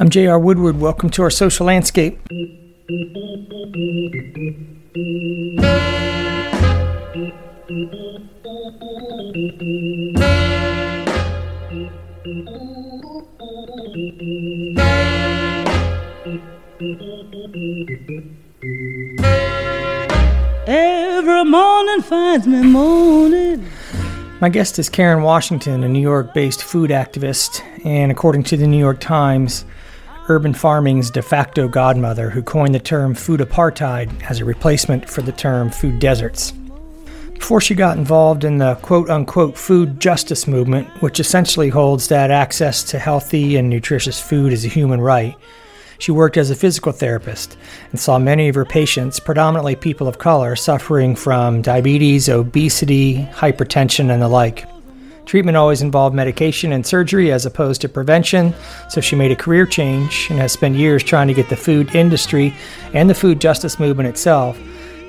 I'm J.R. Woodward. Welcome to our social landscape. Every morning finds me moaning. My guest is Karen Washington, a New York based food activist, and according to the New York Times, urban farming's de facto godmother who coined the term food apartheid as a replacement for the term food deserts. Before she got involved in the quote unquote food justice movement, which essentially holds that access to healthy and nutritious food is a human right, she worked as a physical therapist and saw many of her patients, predominantly people of color, suffering from diabetes, obesity, hypertension, and the like. Treatment always involved medication and surgery as opposed to prevention, so she made a career change and has spent years trying to get the food industry and the food justice movement itself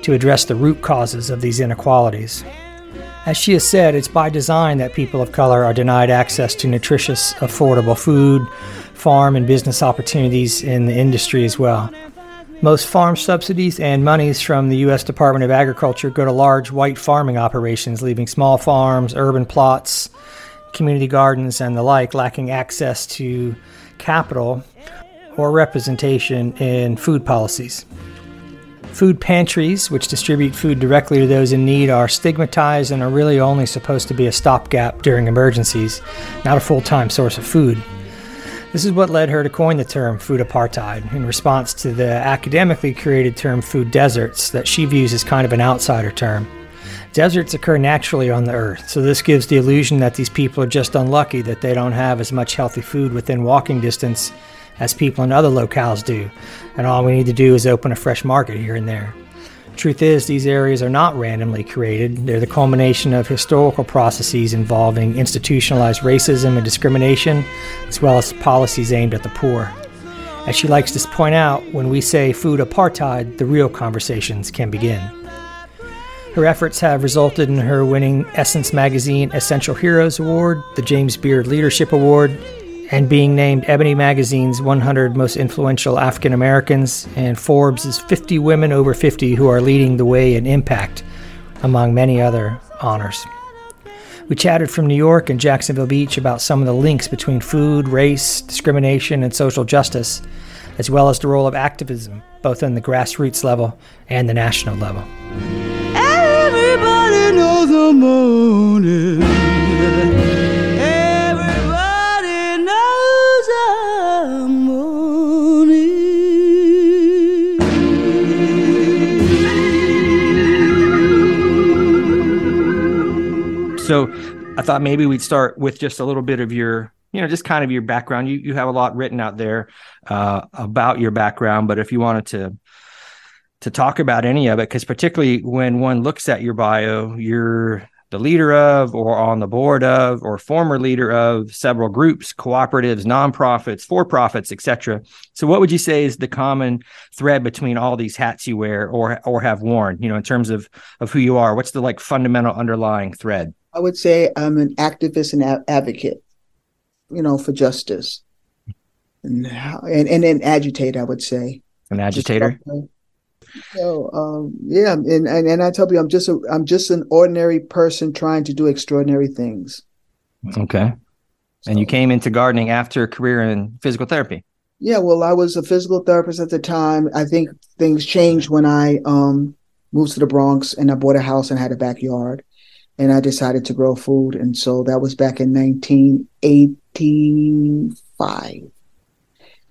to address the root causes of these inequalities. As she has said, it's by design that people of color are denied access to nutritious, affordable food, farm and business opportunities in the industry as well. Most farm subsidies and monies from the U.S. Department of Agriculture go to large white farming operations, leaving small farms, urban plots, community gardens, and the like lacking access to capital or representation in food policies. Food pantries, which distribute food directly to those in need, are stigmatized and are really only supposed to be a stopgap during emergencies, not a full time source of food. This is what led her to coin the term food apartheid in response to the academically created term food deserts that she views as kind of an outsider term. Deserts occur naturally on the earth, so this gives the illusion that these people are just unlucky that they don't have as much healthy food within walking distance as people in other locales do, and all we need to do is open a fresh market here and there. Truth is, these areas are not randomly created. They're the culmination of historical processes involving institutionalized racism and discrimination, as well as policies aimed at the poor. As she likes to point out, when we say food apartheid, the real conversations can begin. Her efforts have resulted in her winning Essence Magazine Essential Heroes Award, the James Beard Leadership Award, and being named Ebony Magazine's 100 Most Influential African Americans and Forbes' 50 Women Over 50 who are leading the way in impact, among many other honors. We chatted from New York and Jacksonville Beach about some of the links between food, race, discrimination, and social justice, as well as the role of activism, both on the grassroots level and the national level. Everybody knows the morning. So I thought maybe we'd start with just a little bit of your, you know, just kind of your background. You you have a lot written out there uh, about your background, but if you wanted to to talk about any of it, because particularly when one looks at your bio, you're the leader of, or on the board of, or former leader of several groups, cooperatives, nonprofits, for profits, etc. So, what would you say is the common thread between all these hats you wear, or or have worn? You know, in terms of of who you are, what's the like fundamental underlying thread? I would say I'm an activist and a- advocate, you know, for justice, and and and an agitator. I would say An agitator. So um, yeah, and, and and I tell you, I'm just a I'm just an ordinary person trying to do extraordinary things. Okay. And you came into gardening after a career in physical therapy. Yeah, well, I was a physical therapist at the time. I think things changed when I um, moved to the Bronx and I bought a house and had a backyard, and I decided to grow food, and so that was back in 1985.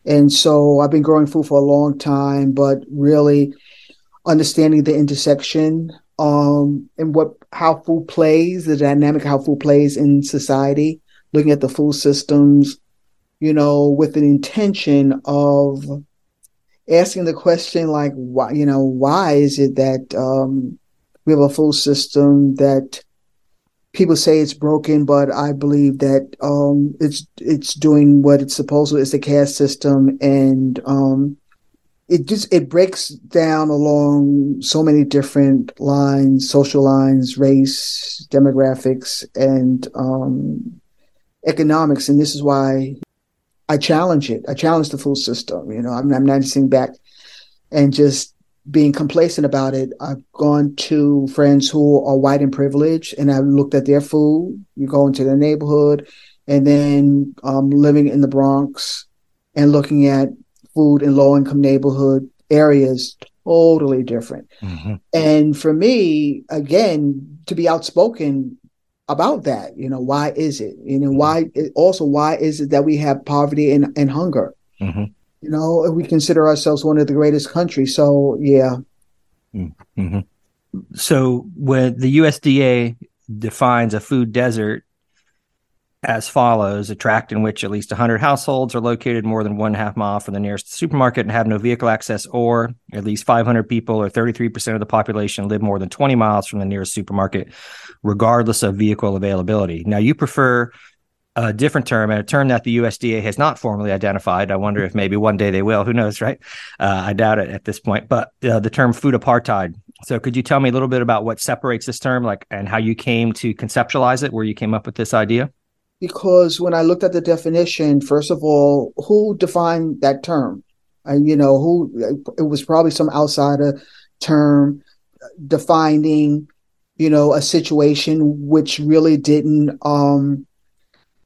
And so I've been growing food for a long time, but really understanding the intersection um, and what how food plays, the dynamic how food plays in society, looking at the food systems, you know, with an intention of asking the question like why you know why is it that um, we have a food system that people say it's broken, but I believe that um, it's it's doing what it's supposed to. It's a caste system, and um, it just it breaks down along so many different lines, social lines, race, demographics, and um, economics. And this is why I challenge it. I challenge the full system. You know, I'm, I'm not sitting back and just being complacent about it. I've gone to friends who are white and privileged, and I've looked at their food. You go into their neighborhood, and then um, living in the Bronx and looking at food in low income neighborhood areas, totally different. Mm-hmm. And for me, again, to be outspoken about that. You know, why is it? You know, why also why is it that we have poverty and, and hunger? Mm-hmm. You know, we consider ourselves one of the greatest countries. So yeah. Mm-hmm. So when the USDA defines a food desert as follows a tract in which at least 100 households are located more than one half mile from the nearest supermarket and have no vehicle access, or at least 500 people or 33% of the population live more than 20 miles from the nearest supermarket, regardless of vehicle availability. Now, you prefer a different term and a term that the USDA has not formally identified. I wonder if maybe one day they will. Who knows, right? Uh, I doubt it at this point. But uh, the term food apartheid. So, could you tell me a little bit about what separates this term, like, and how you came to conceptualize it, where you came up with this idea? because when I looked at the definition, first of all, who defined that term? You know, who it was probably some outsider term defining, you know, a situation which really didn't um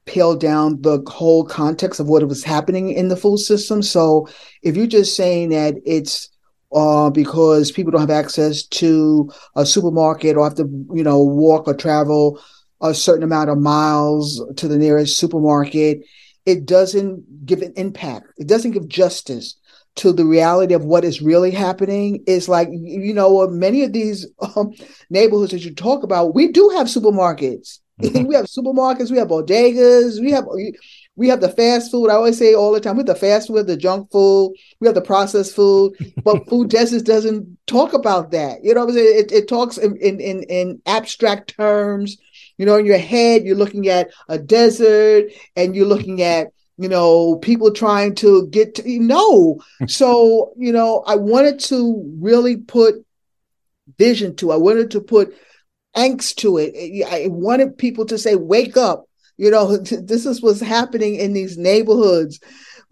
peel down the whole context of what was happening in the food system. So if you're just saying that it's uh, because people don't have access to a supermarket or have to, you know, walk or travel a certain amount of miles to the nearest supermarket. It doesn't give an impact. It doesn't give justice to the reality of what is really happening. Is like you know many of these um, neighborhoods that you talk about, we do have supermarkets. We have supermarkets. We have bodegas. We have we have the fast food. I always say all the time, we have the fast food, the junk food, we have the processed food, but food justice doesn't talk about that. You know what I'm saying? It, it talks in, in, in abstract terms you know, in your head, you're looking at a desert and you're looking at, you know, people trying to get to, you know. so, you know, I wanted to really put vision to, I wanted to put angst to it. I wanted people to say, wake up. You know, this is what's happening in these neighborhoods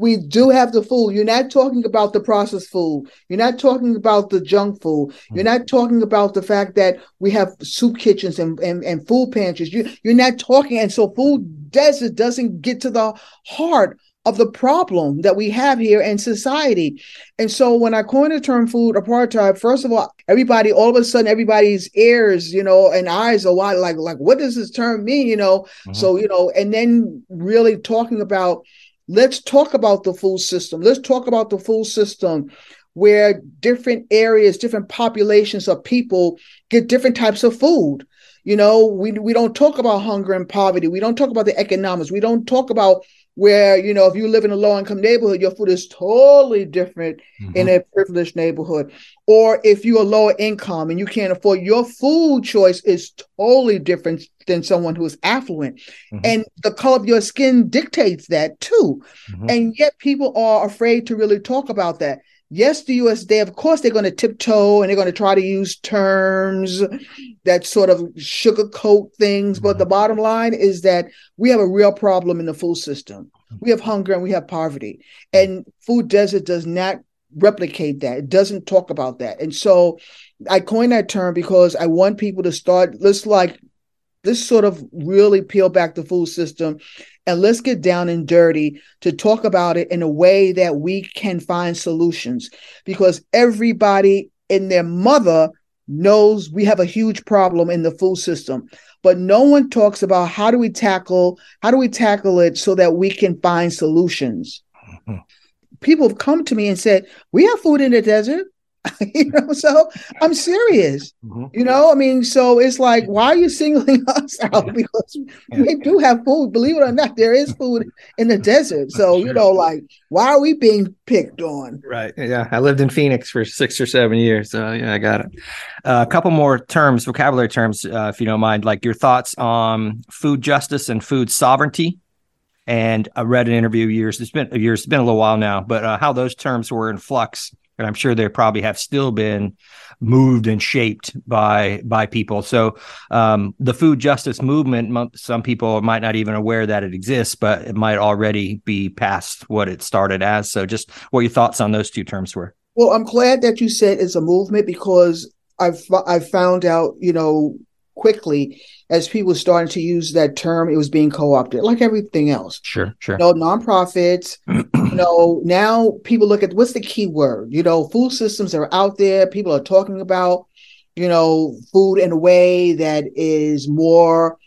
we do have the food. You're not talking about the processed food. You're not talking about the junk food. You're not talking about the fact that we have soup kitchens and, and, and food pantries. You, you're not talking. And so food desert doesn't get to the heart of the problem that we have here in society. And so when I coined the term food apartheid, first of all, everybody, all of a sudden, everybody's ears, you know, and eyes are wide, like, like, what does this term mean? You know, mm-hmm. so, you know, and then really talking about Let's talk about the food system. Let's talk about the food system where different areas, different populations of people get different types of food. You know, we, we don't talk about hunger and poverty. We don't talk about the economics. We don't talk about where you know if you live in a low income neighborhood your food is totally different mm-hmm. in a privileged neighborhood or if you're lower income and you can't afford your food choice is totally different than someone who is affluent mm-hmm. and the color of your skin dictates that too mm-hmm. and yet people are afraid to really talk about that yes, the USDA, of course, they're going to tiptoe and they're going to try to use terms that sort of sugarcoat things. But the mm-hmm. bottom line is that we have a real problem in the food system. We have hunger and we have poverty. And food desert does not replicate that. It doesn't talk about that. And so I coined that term because I want people to start, let's like, let's sort of really peel back the food system and let's get down and dirty to talk about it in a way that we can find solutions. Because everybody and their mother knows we have a huge problem in the food system. But no one talks about how do we tackle how do we tackle it so that we can find solutions. Mm-hmm. people have come to me and said we have food in the desert you know, so I'm serious. Mm-hmm. You know, I mean, so it's like, why are you singling us out? Because we do have food. Believe it or not, there is food in the desert. So you know, like, why are we being picked on? Right. Yeah, I lived in Phoenix for six or seven years, so yeah, I got it. Uh, a couple more terms, vocabulary terms, uh, if you don't mind. Like your thoughts on food justice and food sovereignty. And I read an interview years. It's been years. It's been a little while now, but uh, how those terms were in flux and I'm sure they probably have still been moved and shaped by by people. So um, the food justice movement, some people might not even aware that it exists, but it might already be past what it started as. So just what your thoughts on those two terms were. Well, I'm glad that you said it's a movement because I've I've found out, you know, quickly as people started to use that term, it was being co-opted, like everything else. Sure, sure. You know, nonprofits. you know, now people look at what's the key word. You know, food systems are out there. People are talking about, you know, food in a way that is more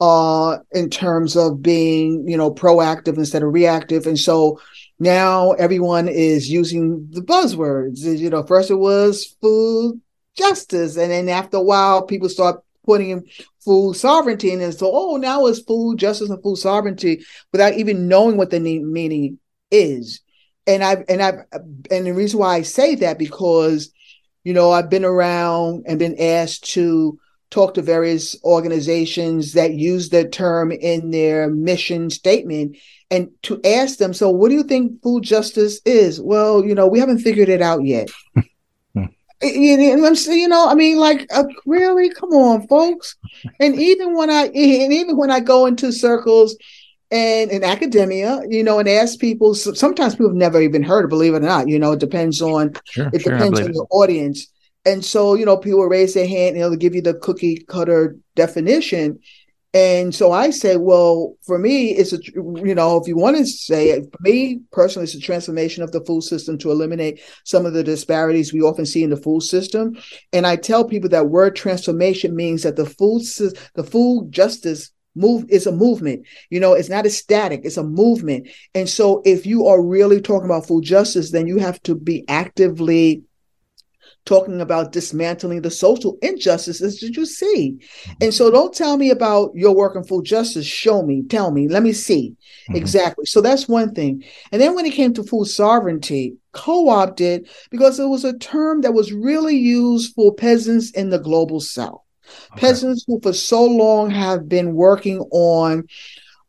uh in terms of being, you know, proactive instead of reactive. And so now everyone is using the buzzwords. You know, first it was food justice, and then after a while, people start putting in food sovereignty, and so oh, now it's food justice and food sovereignty without even knowing what the meaning is. And I've and I've and the reason why I say that because you know I've been around and been asked to talk to various organizations that use the term in their mission statement and to ask them, so what do you think food justice is? Well, you know, we haven't figured it out yet. And I'm saying, you know, I mean, like, uh, really, come on, folks. And even when I, and even when I go into circles and in academia, you know, and ask people, sometimes people have never even heard, believe it or not. You know, it depends on, sure, it sure, depends on your audience. And so, you know, people raise their hand, and they'll give you the cookie cutter definition. And so I say, well, for me, it's a, you know, if you want to say it, for me personally, it's a transformation of the food system to eliminate some of the disparities we often see in the food system. And I tell people that word transformation means that the food, the food justice move is a movement you know it's not a static it's a movement and so if you are really talking about food justice then you have to be actively talking about dismantling the social injustices that you see. And so don't tell me about your work in food justice. Show me, tell me, let me see. Mm-hmm. Exactly. So that's one thing. And then when it came to food sovereignty, co opted because it was a term that was really used for peasants in the global south. Okay. Peasants who for so long have been working on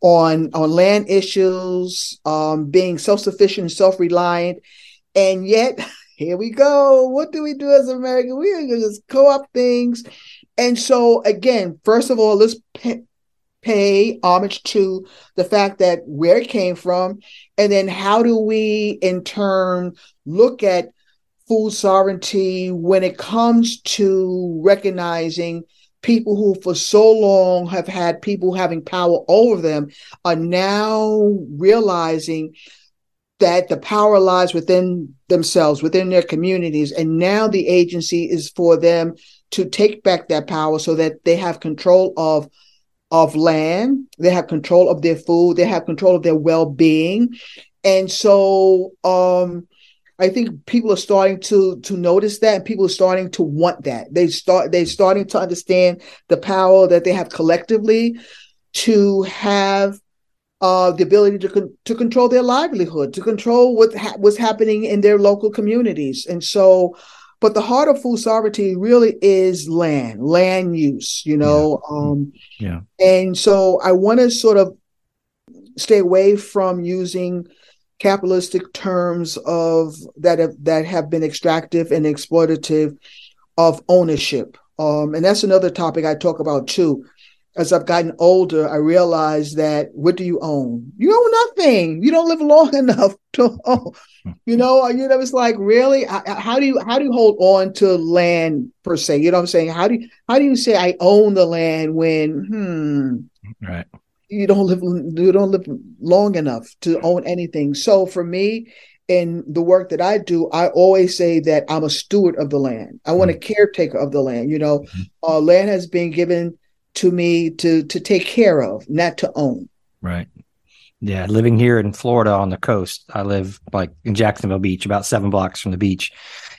on on land issues, um, being self-sufficient, and self-reliant, and yet here we go. What do we do as Americans? We are to just co-opt things. And so again, first of all, let's pay, pay homage to the fact that where it came from, and then how do we in turn look at food sovereignty when it comes to recognizing people who for so long have had people having power over them are now realizing that the power lies within themselves, within their communities. And now the agency is for them to take back that power so that they have control of of land, they have control of their food, they have control of their well-being. And so um I think people are starting to to notice that and people are starting to want that. They start they're starting to understand the power that they have collectively to have uh, the ability to con- to control their livelihood, to control what ha- what's happening in their local communities, and so. But the heart of food sovereignty really is land, land use. You know, yeah. Um, yeah. And so I want to sort of stay away from using capitalistic terms of that have that have been extractive and exploitative of ownership. Um, and that's another topic I talk about too as I've gotten older, I realized that what do you own? You own nothing. You don't live long enough to own. You know, you know, it's like really, how do you how do you hold on to land per se? You know what I'm saying? How do you how do you say I own the land when hmm right you don't live you don't live long enough to own anything? So for me, in the work that I do, I always say that I'm a steward of the land. I want a mm. caretaker of the land. You know, mm-hmm. uh, land has been given to me to to take care of, not to own. Right. Yeah, living here in Florida on the coast, I live like in Jacksonville Beach, about seven blocks from the beach,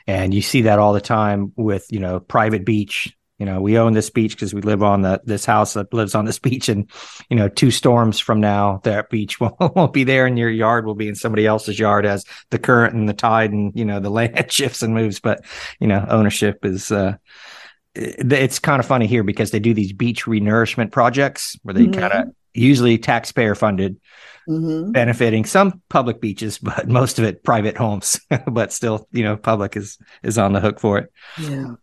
and you see that all the time with you know private beach. You know, we own this beach because we live on the this house that lives on this beach, and you know, two storms from now, that beach won't, won't be there, and your yard will be in somebody else's yard as the current and the tide and you know the land shifts and moves. But you know, ownership is. uh it's kind of funny here because they do these beach renourishment projects where they mm-hmm. kind of usually taxpayer funded mm-hmm. benefiting some public beaches but most of it private homes but still you know public is is on the hook for it yeah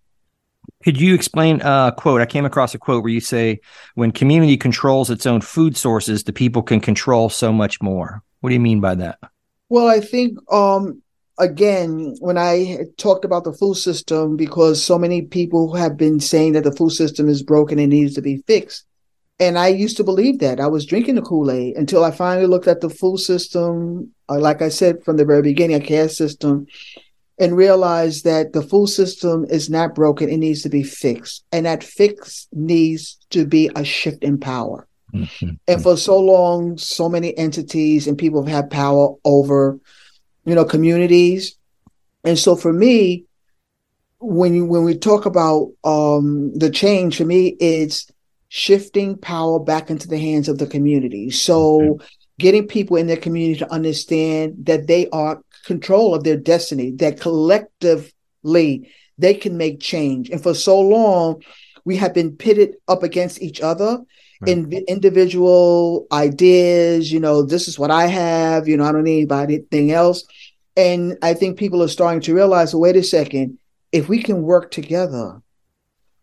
Could you explain a quote? I came across a quote where you say, "When community controls its own food sources, the people can control so much more." What do you mean by that? Well, I think um again, when I talked about the food system, because so many people have been saying that the food system is broken and needs to be fixed. And I used to believe that. I was drinking the Kool Aid until I finally looked at the food system, uh, like I said from the very beginning, a caste system, and realized that the food system is not broken. It needs to be fixed. And that fix needs to be a shift in power. Mm-hmm. And for so long, so many entities and people have had power over you know, communities. And so for me, when you when we talk about um, the change, for me, it's shifting power back into the hands of the community. So okay. getting people in their community to understand that they are control of their destiny, that collectively they can make change. And for so long, we have been pitted up against each other in individual ideas. You know, this is what I have. You know, I don't need anything else. And I think people are starting to realize, wait a second, if we can work together,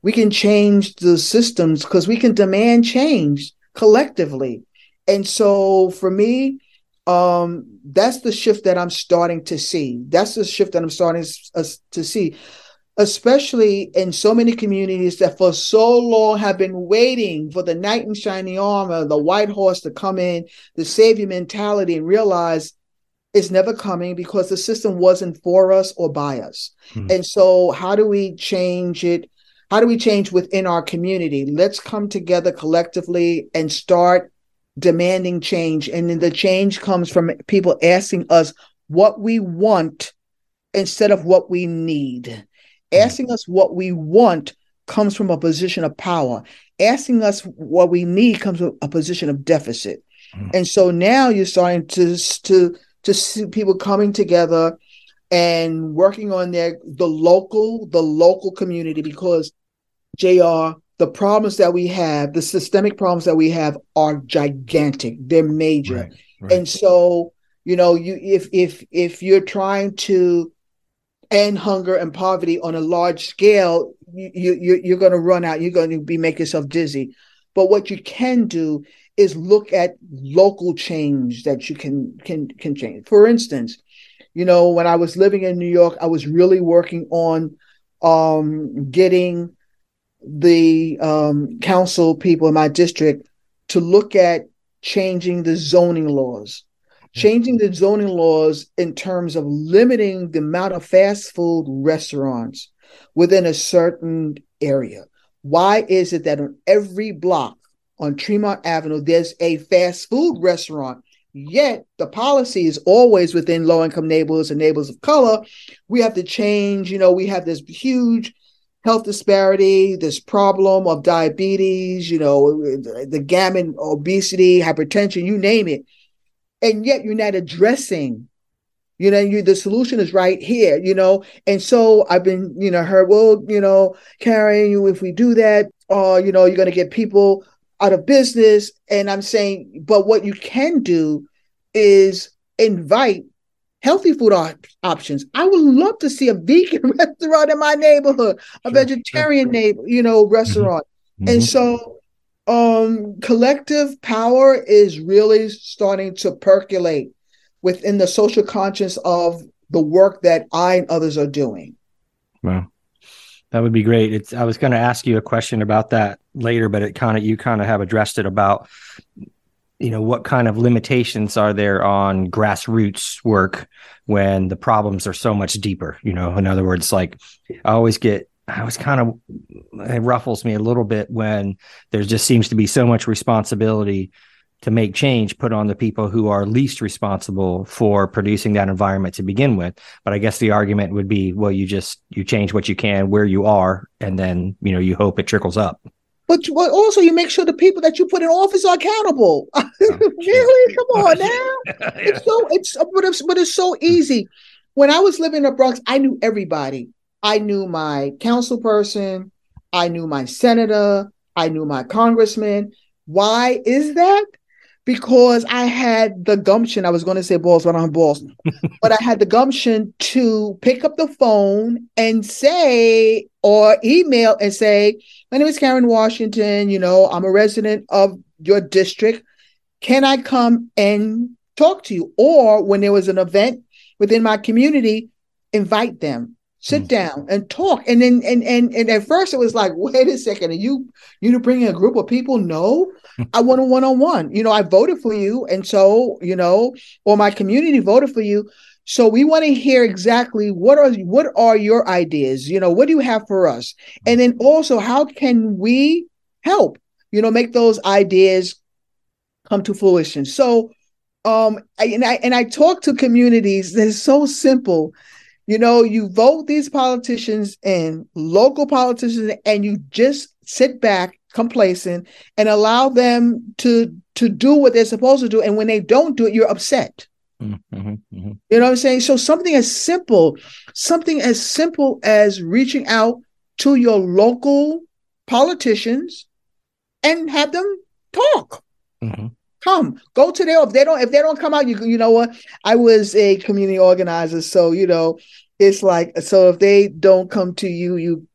we can change the systems because we can demand change collectively. And so for me, um, that's the shift that I'm starting to see. That's the shift that I'm starting to see especially in so many communities that for so long have been waiting for the knight in shining armor, the white horse to come in, the savior mentality, and realize it's never coming because the system wasn't for us or by us. Mm-hmm. And so, how do we change it? How do we change within our community? Let's come together collectively and start demanding change. And then the change comes from people asking us what we want instead of what we need. Asking us what we want comes from a position of power. Asking us what we need comes from a position of deficit. Mm. And so now you're starting to to to see people coming together and working on their the local the local community because JR the problems that we have the systemic problems that we have are gigantic they're major right, right. and so you know you if if if you're trying to and hunger and poverty on a large scale, you, you you're going to run out. You're going to be make yourself dizzy. But what you can do is look at local change that you can can can change. For instance, you know, when I was living in New York, I was really working on um, getting the um, council people in my district to look at changing the zoning laws changing the zoning laws in terms of limiting the amount of fast food restaurants within a certain area. Why is it that on every block on Tremont Avenue, there's a fast food restaurant? Yet the policy is always within low income neighborhoods and neighborhoods of color. We have to change, you know, we have this huge health disparity, this problem of diabetes, you know, the gamut, obesity, hypertension, you name it and yet you're not addressing you know you the solution is right here you know? And so i've been you know heard well you know Karen you if we do that uh you know you're going to get people out of business. And i'm saying but what you can do is invite healthy food op- options. I would love to see a vegan restaurant in my neighborhood a sure, vegetarian neighbor you know restaurant. Mm-hmm. and so um, collective power is really starting to percolate within the social conscience of the work that I and others are doing. Wow. That would be great. It's I was going to ask you a question about that later, but it kind of you kind of have addressed it about you know what kind of limitations are there on grassroots work when the problems are so much deeper you know in other words like i always get I was kind of it ruffles me a little bit when there just seems to be so much responsibility to make change put on the people who are least responsible for producing that environment to begin with. But i guess the argument would be well you just you change what you can where you are and then you know you hope it trickles up. But, but also you make sure the people that you put in office are accountable. Oh, really? come on now. Yeah. it's so it's but it's but it's so easy. When i was living in the bronx i knew everybody I knew my council person, I knew my senator, I knew my congressman. Why is that? because I had the gumption. I was going to say balls, but I don't have balls. but I had the gumption to pick up the phone and say, or email and say, My name is Karen Washington. You know, I'm a resident of your district. Can I come and talk to you? Or when there was an event within my community, invite them sit Mm. down and talk. And then and and and at first it was like wait a second are you you to bring a group of people? No. I want a one-on-one. You know i voted for you. And so you know or my community voted for you. So we want to hear exactly what are what are your ideas? You know what do you have for us? And then also how can we help you know make those ideas come to fruition? So um I, and i and i talk to communities that is so simple you know, you vote these politicians in, local politicians, and you just sit back complacent and allow them to to do what they're supposed to do. And when they don't do it, you're upset. Mhm, mhm, mhm. You know what I'm saying? So something as simple, something as simple as reaching out to your local politicians and have them talk Mhm. Come go to their if they don't if they don't come out you you know what? I was a community organizer so you know it's like so if they don't come to you you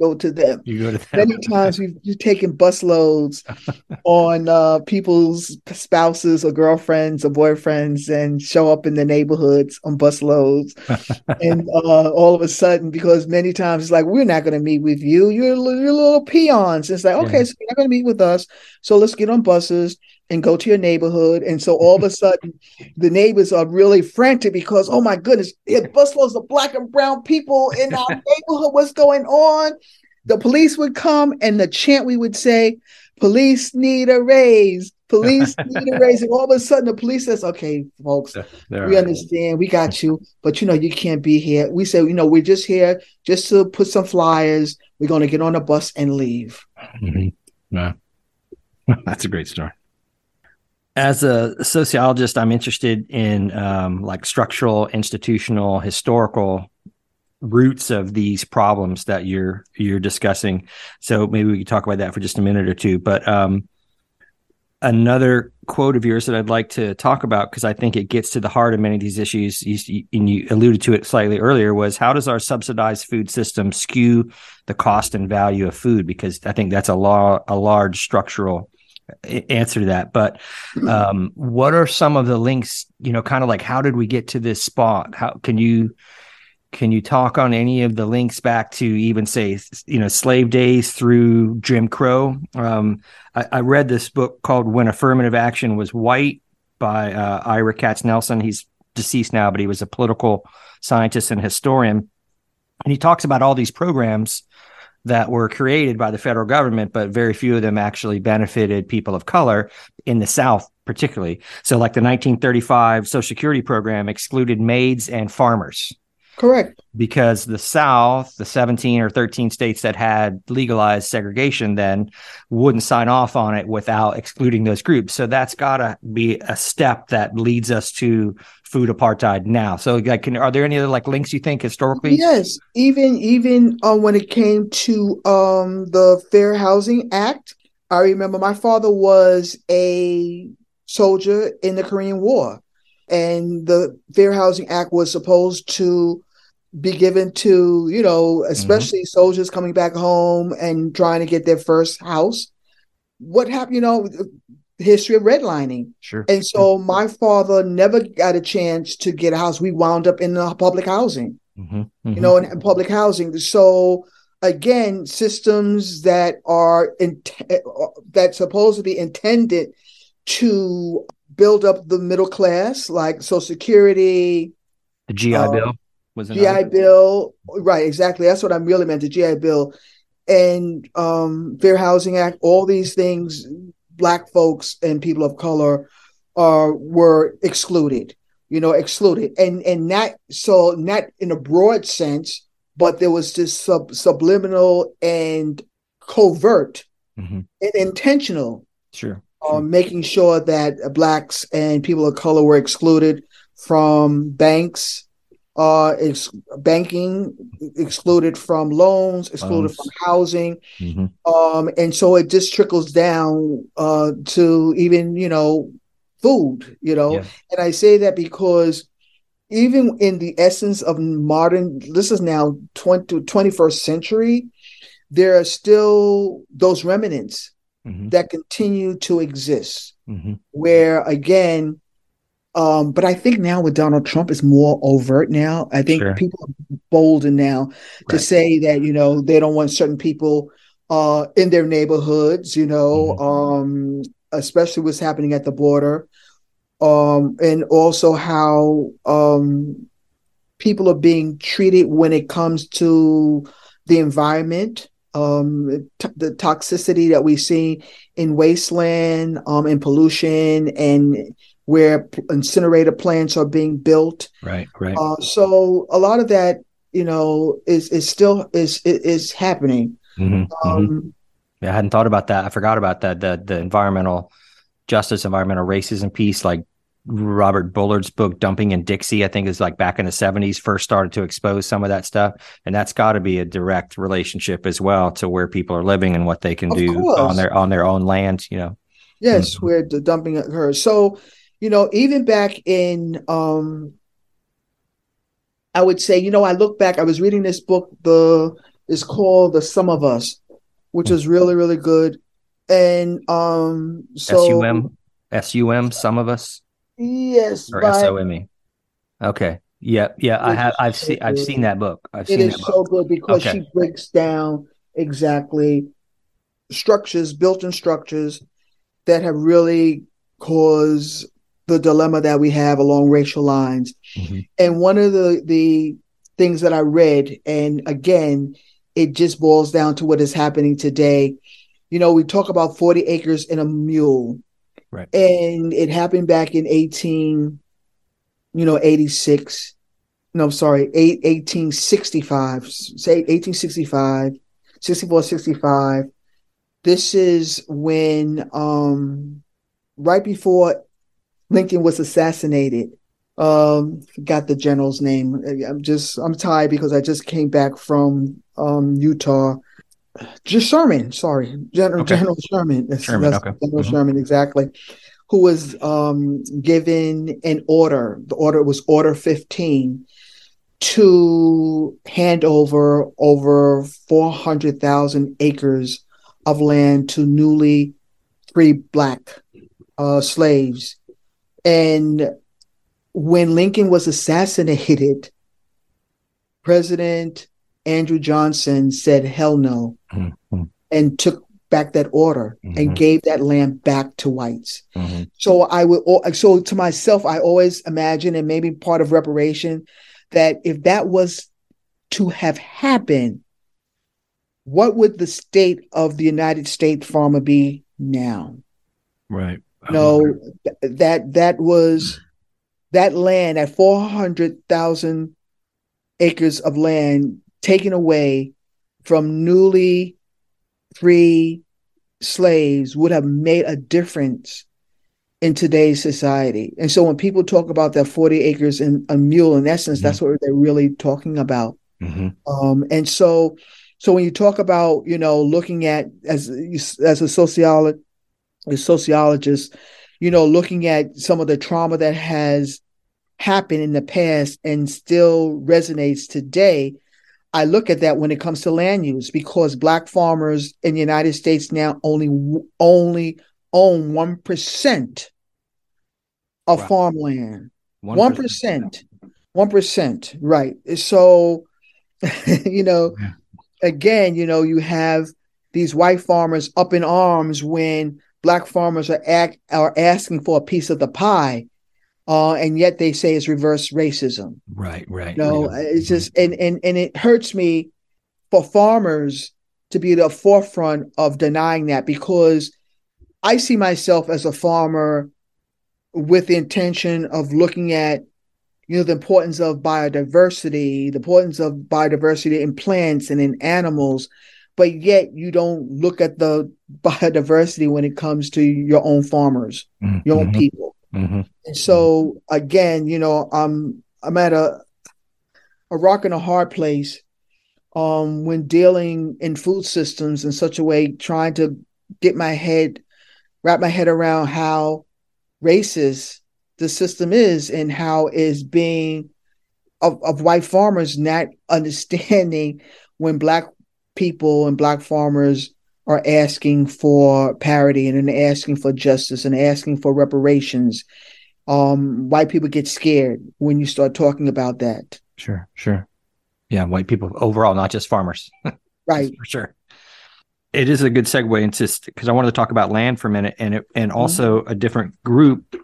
go to them. You go to them. many times we've, we've taken bus loads on uh, people's spouses or girlfriends or boyfriends and show up in the neighborhoods on bus loads and uh, all of a sudden because many times it's like we're not going to meet with you. You're, you're little peons. It's like okay Yeah. so you're not going to meet with us. So let's get on buses and go to your neighborhood. And so all of a sudden the neighbors are really frantic because oh my goodness it busloads of black and brown people in our neighborhood. What's going on? The police would come and the chant we would say police need a raise. Police need a raise. And all of a sudden the police says okay folks They're we right. understand. We got you. But you know you can't be here. We say you know we're just here just to put some flyers. We're going to get on a bus and leave. Mhm. Yeah. That's a great story. As a sociologist, I'm interested in um, like structural, institutional, historical roots of these problems that you're you're discussing. So maybe we could talk about that for just a minute or two. But um, another quote of yours that I'd like to talk about because I think it gets to the heart of many of these issues, you, and you alluded to it slightly earlier, was how does our subsidized food system skew the cost and value of food? Because I think that's a law, a large structural answer to that. But um, what are some of the links? You know, kind of like how did we get to this spot? How can you? Can you talk on any of the links back to even say, you know, slave days through Jim Crow? Um, I, I read this book called When Affirmative Action Was White by uh, Ira Katznelson. He's deceased now, but he was a political scientist and historian. And he talks about all these programs that were created by the federal government, but very few of them actually benefited people of color in the South, particularly. So, like the 1935 Social Security program excluded maids and farmers correct because the South, the 17 or 13 states that had legalized segregation then wouldn't sign off on it without excluding those groups. So that's got to be a step that leads us to food apartheid now. So like, can, are there any other like links you think historically? Yes, even even um, when it came to um, the Fair Housing Act, I remember my father was a soldier in the Korean War, and the Fair Housing Act was supposed to be given to you know especially soldiers coming back home and trying to get their first house. What happened? You know, the history of redlining. Sure. And so my father never got a chance to get a house. We wound up in the public housing Mhm, you mhm. know, in, in public housing. So again, systems that are in, that supposed to be intended to build up the middle class, like Social Security, the GI uh, Bill was GI. Bill, right? Exactly. That's what I'm really meant. The GI Bill and um, Fair Housing Act. All these things, black folks and people of color are were excluded. You know, excluded, and and not so not in a broad sense, but there was this sub, subliminal and covert Mhm, and intentional Sure. um, making sure that blacks and people of color were excluded from banks, uh, ex- banking excluded from loans, excluded from housing, Mhm. um, and so it just trickles down uh, to even you know food. You know, Yeah. and I say that because even in the essence of modern, this is now 20, 21st century, there are still those remnants Mhm. that continue to exist Mhm. where again um but i think now with donald trump it's more overt now i think Sure. people are bolder now to say that you know they don't want certain people uh in their neighborhoods you know Mhm. um especially what's happening at the border um and also how um people are being treated when it comes to the environment um t- the toxicity that we see in wasteland um and pollution and where incinerator plants are being built Right. Right. uh, so a lot of that you know is is still is is, is happening Mhm. Mhm. um Yeah, I hadn't thought about that. I forgot about that. The the environmental justice, environmental racism piece, like Robert Bullard's book "Dumping in Dixie," I think is like back in the seventies first started to expose some of that stuff, and that's got to be a direct relationship as well to where people are living and what they can Of do course. on their on their own land. You know, Yes, Mhm. where the dumping occurs. So, you know, even back in um I would say, you know, I look back, I was reading this book, the it's called The Sum of Us, which is really, really good. And um so S U M S U M. Some of us yes, or S O M E. Okay. Yeah. Yeah. I have I've so seen. I've seen that book. I've it seen is that so good because Okay. she breaks down exactly structures, built-in structures that have really caused the dilemma that we have along racial lines. Mhm. And one of the the things that I read, and again, it just boils down to what is happening today. You know, we talk about 40 acres in a mule. Right. And it happened back in 18, you know, 86. No, sorry, eight, 1865. Say 1865, 64, 65. This is when um right before Lincoln was assassinated. Um, forgot the general's name. I'm just I'm tired because I just came back from um Utah. Just Sherman, sorry, General Okay. General Sherman. That's- Sherman, that's okay. General Mhm. Sherman, exactly. Who was um given an order. The order was Order 15 to hand over over 400,000 acres of land to newly free black uh, slaves. And when Lincoln was assassinated, President Andrew Johnson said, hell no, Mhm. and took back that order Mhm. and gave that land back to whites. Mhm. So I would, so to myself, I always imagine, and maybe part of reparation, that if that was to have happened, what would the state of the United States farmer be now? Right. No, th- that that was that land at four hundred thousand acres of land taken away from newly free slaves would have made a difference in today's society. And so when people talk about that 40 acres and a mule, in essence, that's what they're really talking about. Mhm. Um, and so, so when you talk about, you know, looking at as as a sociologist, a sociologist, you know, looking at some of the trauma that has happened in the past and still resonates today, I look at that when it comes to land use because black farmers in the United States now only only own one percent of Wow. farmland. 1%. One percent. One percent. Right. So, you know, Yeah. again, you know, you have these white farmers up in arms when black farmers are act are asking for a piece of the pie, uh, and yet they say it's reverse racism. Right. Right. No, yeah. it's just and and and it hurts me for farmers to be at the forefront of denying that because I see myself as a farmer with the intention of looking at you know the importance of biodiversity, the importance of biodiversity in plants and in animals, but yet you don't look at the biodiversity when it comes to your own farmers, Mhm. your own people. Mhm. And so again, you know, I'm I'm at a a rock and a hard place um, when dealing in food systems in such a way, trying to get my head, wrap my head around how racist the system is and how is being of, of white farmers not understanding when black people and black farmers are asking for parity and then asking for justice and asking for reparations. Um, white people get scared when you start talking about that. Sure, sure. Yeah, white people overall, not just farmers. Right. for sure. It is a good segue into because I wanted to talk about land for a minute, and it, and also a different group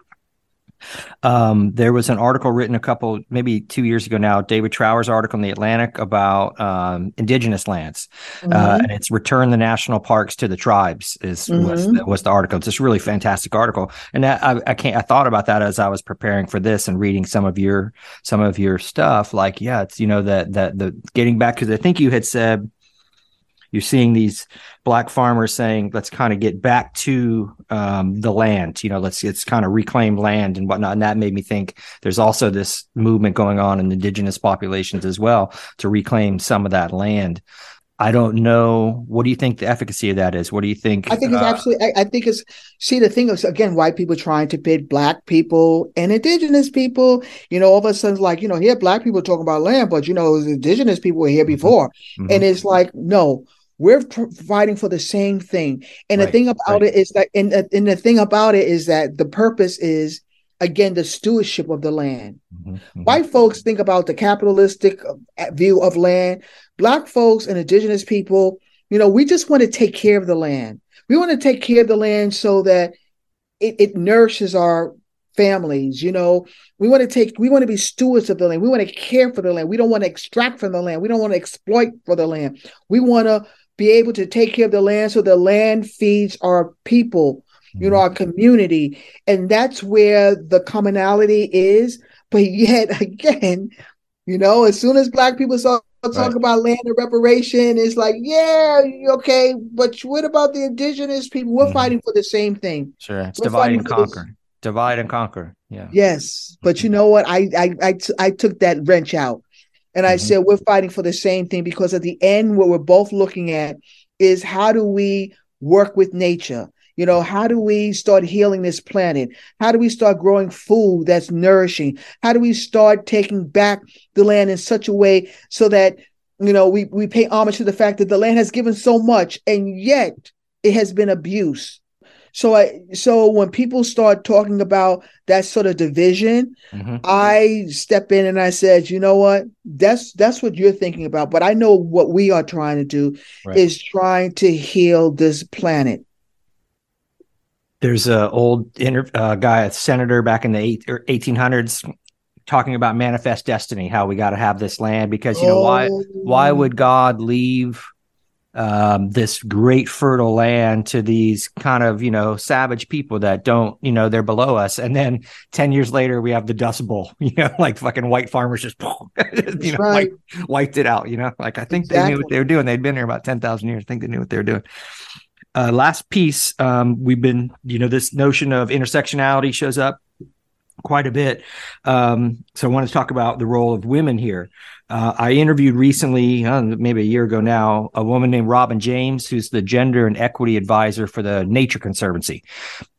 um, there was an article written a couple, maybe two years ago now, David Treuer's article in the Atlantic about um, indigenous lands, uh, mm-hmm. uh, and it's return the national parks to the tribes is mm-hmm. was, the, was, the, article. It's a really fantastic article, and that, I, I can't. I thought about that as I was preparing for this and reading some of your some of your stuff. Like, yeah, it's you know that that the getting back because I think you had said you're seeing these black farmers saying, let's kind of get back to um, the land, you know, let's, let's kind of reclaim land and whatnot. And that made me think there's also this movement going on in indigenous populations as well to reclaim some of that land. I don't know. What do you think the efficacy of that is? What do you think? I think it's uh, absolutely. I, I, think it's. See, the thing is, again, white people trying to pit black people and indigenous people. You know, all of a sudden, like you know, here black people talking about land, but you know, indigenous people were here mm-hmm. before, mm-hmm. and it's like, no, we're fighting for the same thing. And right, the thing about right. it is that, and, and the thing about it is that the purpose is again the stewardship of the land. Mm-hmm, mm-hmm. White folks think about the capitalistic uh, view of land. Black folks and indigenous people, you know, we just want to take care of the land. We want to take care of the land so that it, it nourishes our families. You know, we want to take, we want to be stewards of the land. We want to care for the land. We don't want to extract from the land. We don't want to exploit for the land. We want to be able to take care of the land so the land feeds our people, you know, mm-hmm. our community. And that's where the commonality is. But yet again, you know, as soon as black people start talk right. about land and reparation, it's like, yeah, okay, but what about the indigenous people? We're mm-hmm. fighting for the same thing. Sure, it's We're divide and conquer. This. Divide and conquer. Yeah. Yes, but you know what? I I I, t- I took that wrench out. And I mm-hmm. said, we're fighting for the same thing because at the end, what we're both looking at is how do we work with nature? You know, how do we start healing this planet? How do we start growing food that's nourishing? How do we start taking back the land in such a way so that, you know, we, we pay homage to the fact that the land has given so much and yet it has been abused. So I so when people start talking about that sort of division, mm-hmm. I step in and I said, you know what? That's that's what you're thinking about, but I know what we are trying to do right. is trying to heal this planet. There's a old inter- uh, guy, a senator back in the eight, 1800s, talking about manifest destiny, how we got to have this land because you know oh. why why would God leave um, this great fertile land to these kind of you know savage people that don't you know they're below us. And then 10 years later we have the dust bowl you know like fucking white farmers just you know right. wiped, wiped, it out you know? Like i think exactly. they knew what they were doing. They'd been here about 10,000 years. I think they knew what they were doing. Uh, last piece um, we've been you know this notion of intersectionality shows up quite a bit um, so i want to talk about the role of women here uh, I interviewed recently, uh, maybe a year ago now, a woman named Robin James, who's the gender and equity advisor for the Nature Conservancy.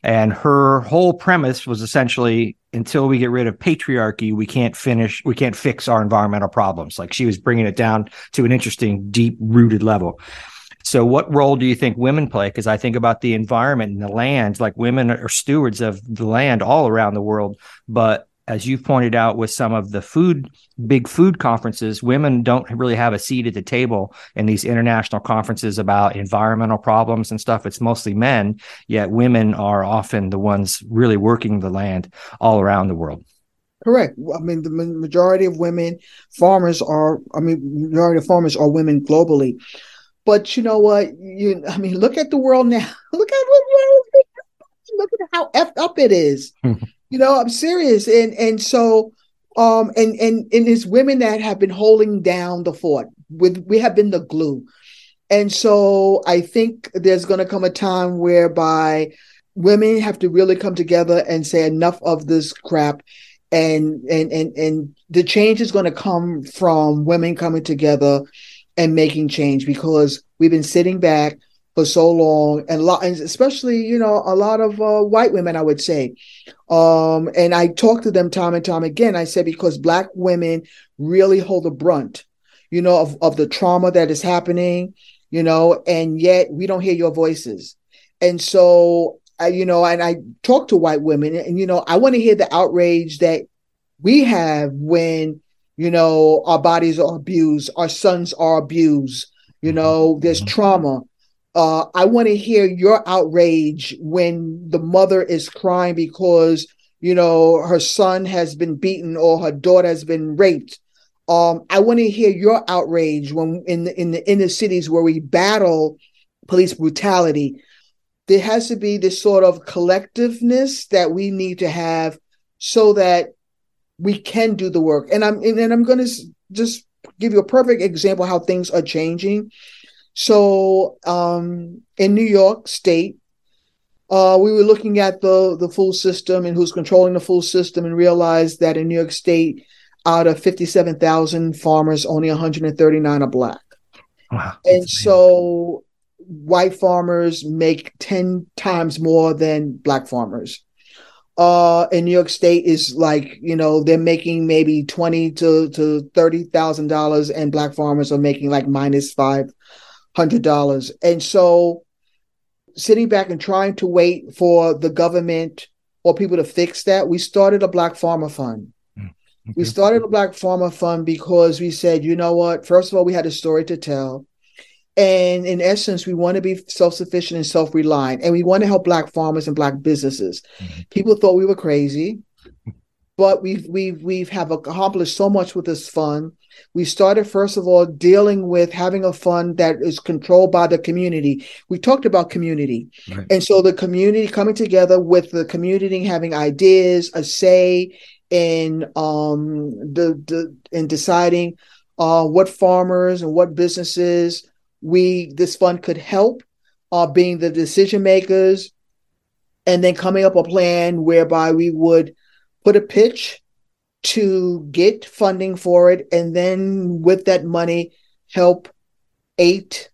And her whole premise was essentially until we get rid of patriarchy, we can't finish, we can't fix our environmental problems. Like she was bringing it down to an interesting, deep rooted level. So, what role do you think women play? Because I think about the environment and the land, like women are stewards of the land all around the world, but as you've pointed out with some of the food big food conferences women don't really have a seat at the table in these international conferences about environmental problems and stuff. It's mostly men yet women are often the ones really working the land all around the world. Correct. I mean the majority of women farmers are i mean majority of farmers are women globally but you know what you i mean look at the world now look at what look at how effed up it is You know, I'm serious. And and so um and and and it's women that have been holding down the fort. With we have been the glue. And so I think there's gonna come a time whereby women have to really come together and say enough of this crap and and and and the change is going to come from women coming together and making change because we've been sitting back for so long and, a lot, and especially you know a lot of uh, white women i would say. Um, and i talk to them time and time again. I said because black women really hold the brunt you know of, of the trauma that is happening you know and yet we don't hear your voices. And so you know and i talk to white women and you know i want to hear the outrage that we have when you know our bodies are abused our sons are abused you Mm-hmm. know there's trauma uh, I want to hear your outrage when the mother is crying because you know her son has been beaten or her daughter has been raped. Um, I want to hear your outrage when in the, in the inner cities where we battle police brutality. There has to be this sort of collectiveness that we need to have so that we can do the work. And I'm and, I'm going to just give you a perfect example how things are changing. So um, in New York State, uh, we were looking at the the full system and who's controlling the full system, and realized that in New York State, out of fifty seven thousand farmers, only one hundred and thirty nine are black, Wow. and so white farmers make ten times more than black farmers. Uh, in New York State is like you know they're making maybe twenty to to thirty thousand dollars, and black farmers are making like minus five hundred dollars. And so sitting back and trying to wait for the government or people to fix that, we started a Black Farmer Fund. We started a Black Farmer Fund because we said, you know what? First of all, we had a story to tell. And in essence, we want to be self sufficient and self reliant, and we want to help Black farmers and Black businesses. Mhm. People thought we were crazy, but we've we've we've have accomplished so much with this fund. We started first of all dealing with having a fund that is controlled by the community. We talked about community, Right. and so the community coming together with the community having ideas, a say in um the the in deciding uh what farmers and what businesses we this fund could help, uh being the decision makers, and then coming up a plan whereby we would put a pitch to get funding for it and then with that money help eight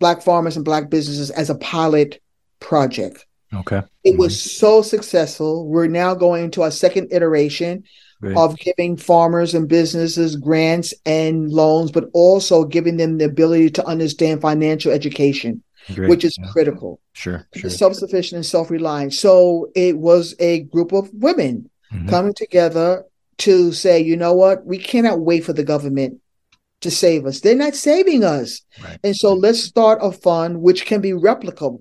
black farmers and black businesses as a pilot project. Okay. it was so successful. We're now going to our second iteration Great. of giving farmers and businesses grants and loans but also giving them the ability to understand financial education Great. which is Yeah. critical Sure. Sure. self-sufficient and self-reliant so it was a group of women Mhm. coming together to say, you know what, we cannot wait for the government to save us. They're not saving us. Right. And so let's start a fund which can be replicable,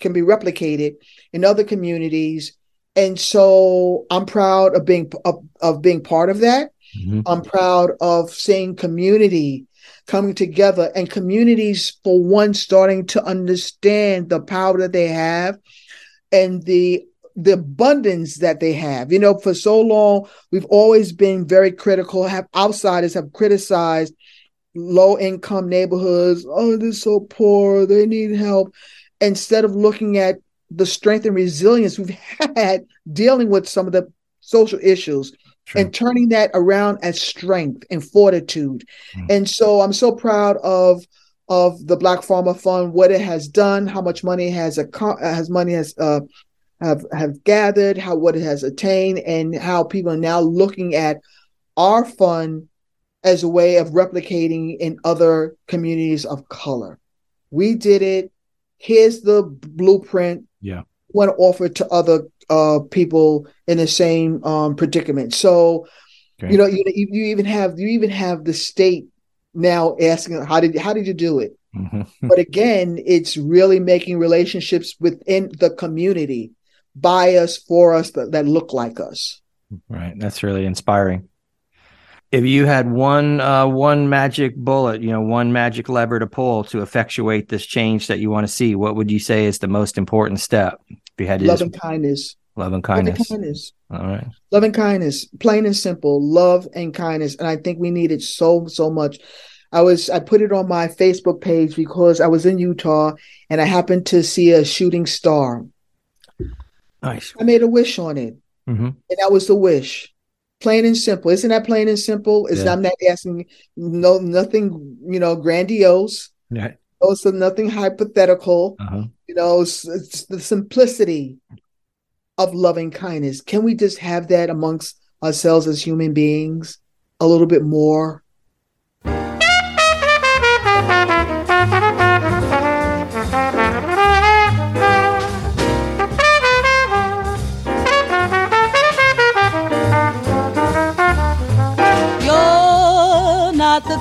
can be replicated in other communities. And so I'm proud of being of, of being part of that. Mhm. I'm proud of seeing community coming together and communities for one starting to understand the power that they have and the the abundance that they have. You know, for so long we've always been very critical, have outsiders have criticized low income neighborhoods. Oh, they're so poor, they need help. Instead of looking at the strength and resilience we've had dealing with some of the social issues Sure. and turning that around as strength and fortitude. Mm. And so I'm so proud of of the Black Farmer Fund, what it has done, how much money has acco- has money has uh, have have gathered, how what it has attained, and how people are now looking at our fund as a way of replicating in other communities of color. We did it. Here's the blueprint. Yeah. Want to offer to other uh, people in the same um, predicament. So, Great. you know, you, you even have you even have the state now asking how did how did you do it? Mhm. but again, it's really making relationships within the community by us, for us that, that look like us. Right. That's really inspiring. If you had one uh, one magic bullet, you know, one magic lever to pull to effectuate this change that you want to see, what would you say is the most important step? If you had to Love just- and kindness. love and Love and kindness. kindness. All right. Love and kindness. Plain and simple. Love and kindness. And I think we need it so, so much. I was I put it on my Facebook page because I was in Utah and I happened to see a shooting star. Nice. I made a wish on it. hmm And that was the wish. Plain and simple. Isn't that plain and simple? It's Yeah. I'm not asking no nothing, you know, grandiose. Yeah. Also nothing hypothetical. Uh-huh. You know, it's, it's the simplicity of loving kindness. Can we just have that amongst ourselves as human beings a little bit more?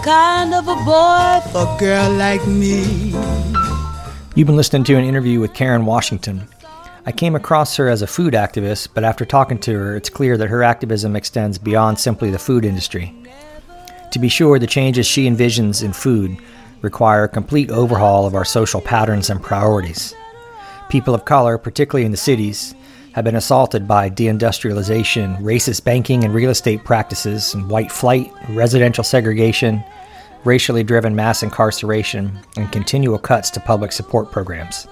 Kind of a boy for a girl like me. You've been listening to an interview with Karen Washington. I came across her as a food activist, but after talking to her, it's clear that her activism extends beyond simply the food industry. To be sure, the changes she envisions in food require a complete overhaul of our social patterns and priorities. People of color, particularly in the cities, have been assaulted by deindustrialization, racist banking and real estate practices, and white flight, residential segregation, racially driven mass incarceration, and continual cuts to public support programs.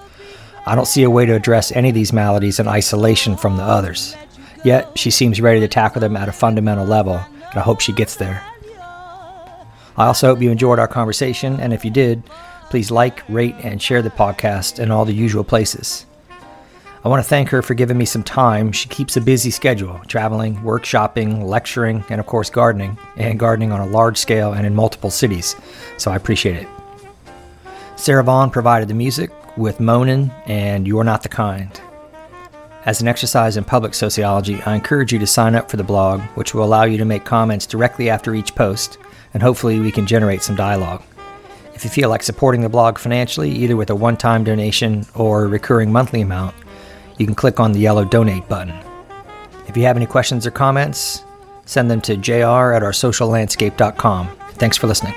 I don't see a way to address any of these maladies in isolation from the others. Yet, she seems ready to tackle them at a fundamental level, and I hope she gets there. I also hope you enjoyed our conversation, and if you did, please like, rate, and share the podcast in all the usual places. I want to thank her for giving me some time. She keeps a busy schedule, traveling, workshopping, lecturing, and of course, gardening, and gardening on a large scale and in multiple cities, so I appreciate it. Sarah Vaughan provided the music with Moanin' and You're Not the Kind. As an exercise in public sociology, I encourage you to sign up for the blog, which will allow you to make comments directly after each post, and hopefully we can generate some dialogue. If you feel like supporting the blog financially, either with a one time donation or a recurring monthly amount, you can click on the yellow donate button. If you have any questions or comments, send them to jr at our sociallandscape.com. Thanks for listening.